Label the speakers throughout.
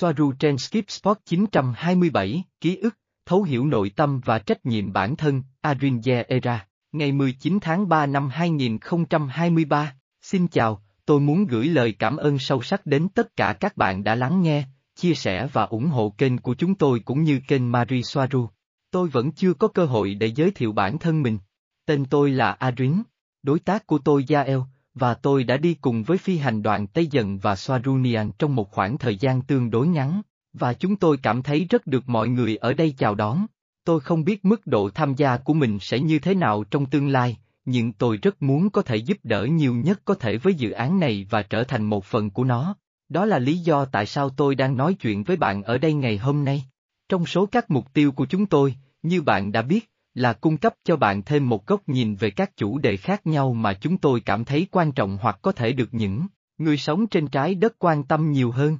Speaker 1: Soaru trên Skip Spot 927, ký ức, thấu hiểu nội tâm và trách nhiệm bản thân, Arinje Era, ngày 19 tháng 3 năm 2023. Xin chào, tôi muốn gửi lời cảm ơn sâu sắc đến tất cả các bạn đã lắng nghe, chia sẻ và ủng hộ kênh của chúng tôi cũng như kênh Marie Soaru. Tôi vẫn chưa có cơ hội để giới thiệu bản thân mình. Tên tôi là Adrin, đối tác của tôi Yael, và tôi đã đi cùng với phi hành đoàn Tây Dần và Swarunian trong một khoảng thời gian tương đối ngắn, và chúng tôi cảm thấy rất được mọi người ở đây chào đón. Tôi không biết mức độ tham gia của mình sẽ như thế nào trong tương lai, nhưng tôi rất muốn có thể giúp đỡ nhiều nhất có thể với dự án này và trở thành một phần của nó. Đó là lý do tại sao tôi đang nói chuyện với bạn ở đây ngày hôm nay. Trong số các mục tiêu của chúng tôi, như bạn đã biết, là cung cấp cho bạn thêm một góc nhìn về các chủ đề khác nhau mà chúng tôi cảm thấy quan trọng hoặc có thể được những người sống trên trái đất quan tâm nhiều hơn.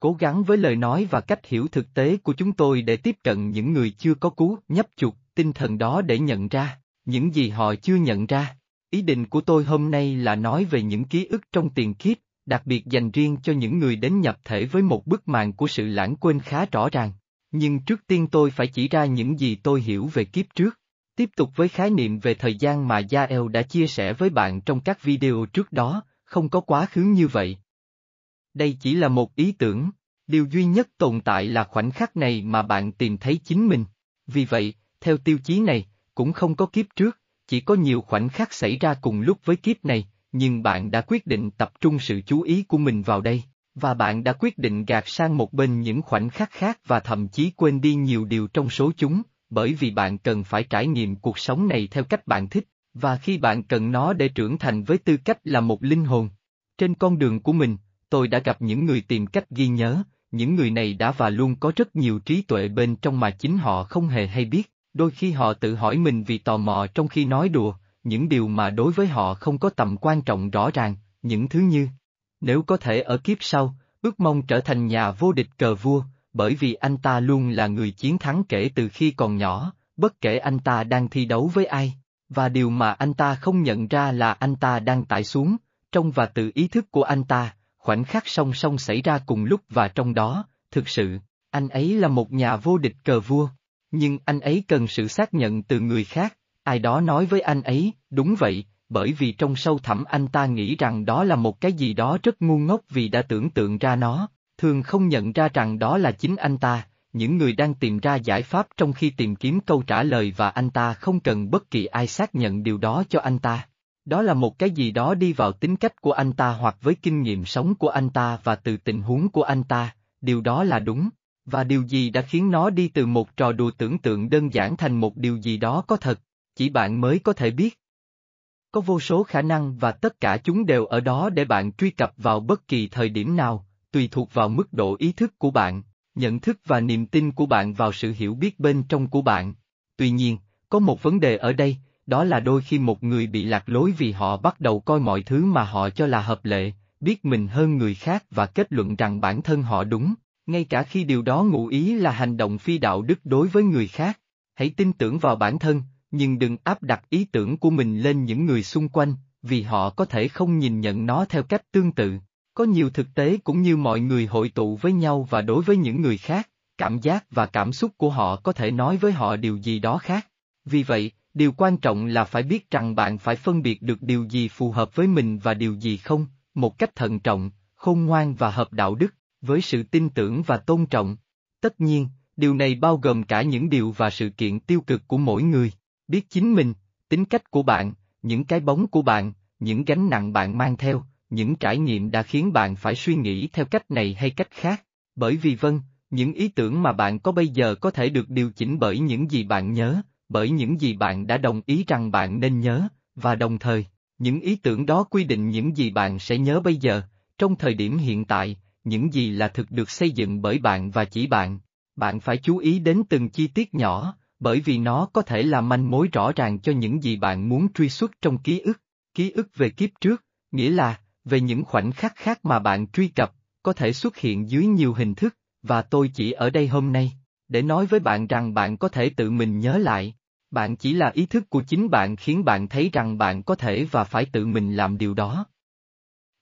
Speaker 1: Cố gắng với lời nói và cách hiểu thực tế của chúng tôi để tiếp cận những người chưa có cú nhấp chuột tinh thần đó để nhận ra những gì họ chưa nhận ra. Ý định của tôi hôm nay là nói về những ký ức trong tiền kiếp, đặc biệt dành riêng cho những người đến nhập thể với một bức màn của sự lãng quên khá rõ ràng. Nhưng trước tiên tôi phải chỉ ra những gì tôi hiểu về kiếp trước. Tiếp tục với khái niệm về thời gian mà Yael đã chia sẻ với bạn trong các video trước đó, không có quá khứ như vậy. Đây chỉ là một ý tưởng, điều duy nhất tồn tại là khoảnh khắc này mà bạn tìm thấy chính mình. Vì vậy, theo tiêu chí này, cũng không có kiếp trước, chỉ có nhiều khoảnh khắc xảy ra cùng lúc với kiếp này, nhưng bạn đã quyết định tập trung sự chú ý của mình vào đây, và bạn đã quyết định gạt sang một bên những khoảnh khắc khác và thậm chí quên đi nhiều điều trong số chúng, bởi vì bạn cần phải trải nghiệm cuộc sống này theo cách bạn thích, và khi bạn cần nó để trưởng thành với tư cách là một linh hồn. Trên con đường của mình, tôi đã gặp những người tìm cách ghi nhớ, những người này đã và luôn có rất nhiều trí tuệ bên trong mà chính họ không hề hay biết, đôi khi họ tự hỏi mình vì tò mò trong khi nói đùa, những điều mà đối với họ không có tầm quan trọng rõ ràng, những thứ như nếu có thể ở kiếp sau, ước mong trở thành nhà vô địch cờ vua, bởi vì anh ta luôn là người chiến thắng kể từ khi còn nhỏ, bất kể anh ta đang thi đấu với ai, và điều mà anh ta không nhận ra là anh ta đang tải xuống, trong và tự ý thức của anh ta, khoảnh khắc song song xảy ra cùng lúc và trong đó, thực sự, anh ấy là một nhà vô địch cờ vua. Nhưng anh ấy cần sự xác nhận từ người khác, ai đó nói với anh ấy, đúng vậy, bởi vì trong sâu thẳm anh ta nghĩ rằng đó là một cái gì đó rất ngu ngốc vì đã tưởng tượng ra nó, thường không nhận ra rằng đó là chính anh ta, những người đang tìm ra giải pháp trong khi tìm kiếm câu trả lời và anh ta không cần bất kỳ ai xác nhận điều đó cho anh ta. Đó là một cái gì đó đi vào tính cách của anh ta hoặc với kinh nghiệm sống của anh ta và từ tình huống của anh ta, điều đó là đúng. Và điều gì đã khiến nó đi từ một trò đùa tưởng tượng đơn giản thành một điều gì đó có thật, chỉ bạn mới có thể biết. Có vô số khả năng và tất cả chúng đều ở đó để bạn truy cập vào bất kỳ thời điểm nào, tùy thuộc vào mức độ ý thức của bạn, nhận thức và niềm tin của bạn vào sự hiểu biết bên trong của bạn. Tuy nhiên, có một vấn đề ở đây, đó là đôi khi một người bị lạc lối vì họ bắt đầu coi mọi thứ mà họ cho là hợp lệ, biết mình hơn người khác và kết luận rằng bản thân họ đúng, ngay cả khi điều đó ngụ ý là hành động phi đạo đức đối với người khác. Hãy tin tưởng vào bản thân, nhưng đừng áp đặt ý tưởng của mình lên những người xung quanh, vì họ có thể không nhìn nhận nó theo cách tương tự. Có nhiều thực tế cũng như mọi người hội tụ với nhau và đối với những người khác, cảm giác và cảm xúc của họ có thể nói với họ điều gì đó khác. Vì vậy, điều quan trọng là phải biết rằng bạn phải phân biệt được điều gì phù hợp với mình và điều gì không, một cách thận trọng, khôn ngoan và hợp đạo đức với sự tin tưởng và tôn trọng. Tất nhiên, điều này bao gồm cả những điều và sự kiện tiêu cực của mỗi người, biết chính mình, tính cách của bạn, những cái bóng của bạn, những gánh nặng bạn mang theo, những trải nghiệm đã khiến bạn phải suy nghĩ theo cách này hay cách khác, bởi vì vâng, những ý tưởng mà bạn có bây giờ có thể được điều chỉnh bởi những gì bạn nhớ, bởi những gì bạn đã đồng ý rằng bạn nên nhớ, và đồng thời, những ý tưởng đó quy định những gì bạn sẽ nhớ bây giờ, trong thời điểm hiện tại, những gì là thực được xây dựng bởi bạn và chỉ bạn. Bạn phải chú ý đến từng chi tiết nhỏ, bởi vì nó có thể là manh mối rõ ràng cho những gì bạn muốn truy xuất trong ký ức. Ký ức về kiếp trước, nghĩa là, về những khoảnh khắc khác mà bạn truy cập, có thể xuất hiện dưới nhiều hình thức, và tôi chỉ ở đây hôm nay, để nói với bạn rằng bạn có thể tự mình nhớ lại. Bạn chỉ là ý thức của chính bạn khiến bạn thấy rằng bạn có thể và phải tự mình làm điều đó.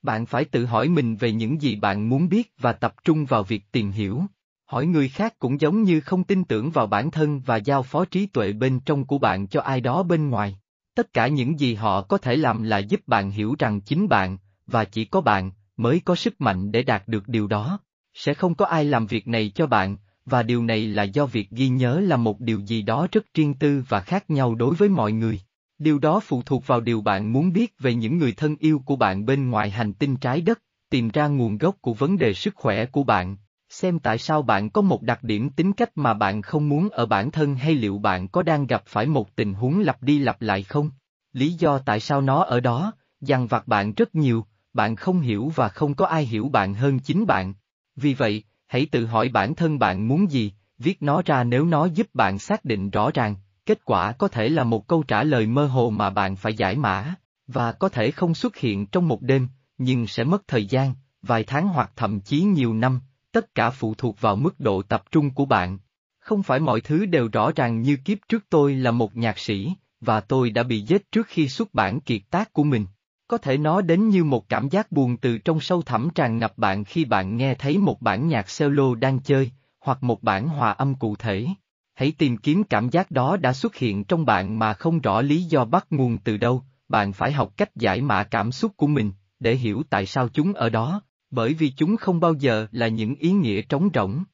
Speaker 1: Bạn phải tự hỏi mình về những gì bạn muốn biết và tập trung vào việc tìm hiểu. Hỏi người khác cũng giống như không tin tưởng vào bản thân và giao phó trí tuệ bên trong của bạn cho ai đó bên ngoài. Tất cả những gì họ có thể làm là giúp bạn hiểu rằng chính bạn, và chỉ có bạn, mới có sức mạnh để đạt được điều đó. Sẽ không có ai làm việc này cho bạn, và điều này là do việc ghi nhớ là một điều gì đó rất riêng tư và khác nhau đối với mọi người. Điều đó phụ thuộc vào điều bạn muốn biết về những người thân yêu của bạn bên ngoài hành tinh trái đất, tìm ra nguồn gốc của vấn đề sức khỏe của bạn, xem tại sao bạn có một đặc điểm tính cách mà bạn không muốn ở bản thân hay liệu bạn có đang gặp phải một tình huống lặp đi lặp lại không? Lý do tại sao nó ở đó, dằn vặt bạn rất nhiều, bạn không hiểu và không có ai hiểu bạn hơn chính bạn. Vì vậy, hãy tự hỏi bản thân bạn muốn gì, viết nó ra nếu nó giúp bạn xác định rõ ràng, kết quả có thể là một câu trả lời mơ hồ mà bạn phải giải mã, và có thể không xuất hiện trong một đêm, nhưng sẽ mất thời gian, vài tháng hoặc thậm chí nhiều năm, tất cả phụ thuộc vào mức độ tập trung của bạn. Không phải mọi thứ đều rõ ràng như kiếp trước tôi là một nhạc sĩ, và tôi đã bị giết trước khi xuất bản kiệt tác của mình. Có thể nó đến như một cảm giác buồn từ trong sâu thẳm tràn ngập bạn khi bạn nghe thấy một bản nhạc solo đang chơi, hoặc một bản hòa âm cụ thể. Hãy tìm kiếm cảm giác đó đã xuất hiện trong bạn mà không rõ lý do bắt nguồn từ đâu, bạn phải học cách giải mã cảm xúc của mình, để hiểu tại sao chúng ở đó, bởi vì chúng không bao giờ là những ý nghĩa trống rỗng.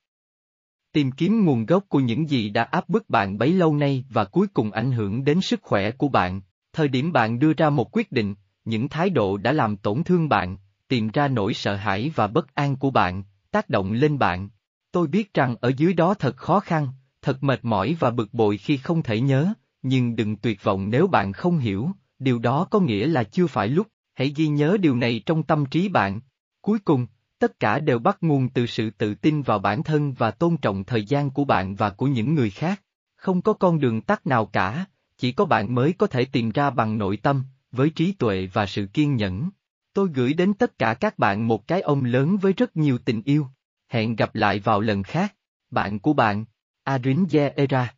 Speaker 1: Tìm kiếm nguồn gốc của những gì đã áp bức bạn bấy lâu nay và cuối cùng ảnh hưởng đến sức khỏe của bạn, thời điểm bạn đưa ra một quyết định, những thái độ đã làm tổn thương bạn, tìm ra nỗi sợ hãi và bất an của bạn, tác động lên bạn. Tôi biết rằng ở dưới đó thật khó khăn, thật mệt mỏi và bực bội khi không thể nhớ, nhưng đừng tuyệt vọng nếu bạn không hiểu, điều đó có nghĩa là chưa phải lúc, hãy ghi nhớ điều này trong tâm trí bạn. Cuối cùng, tất cả đều bắt nguồn từ sự tự tin vào bản thân và tôn trọng thời gian của bạn và của những người khác. Không có con đường tắt nào cả, chỉ có bạn mới có thể tìm ra bằng nội tâm, với trí tuệ và sự kiên nhẫn. Tôi gửi đến tất cả các bạn một cái ôm lớn với rất nhiều tình yêu. Hẹn gặp lại vào lần khác. Bạn của bạn, Adrin Era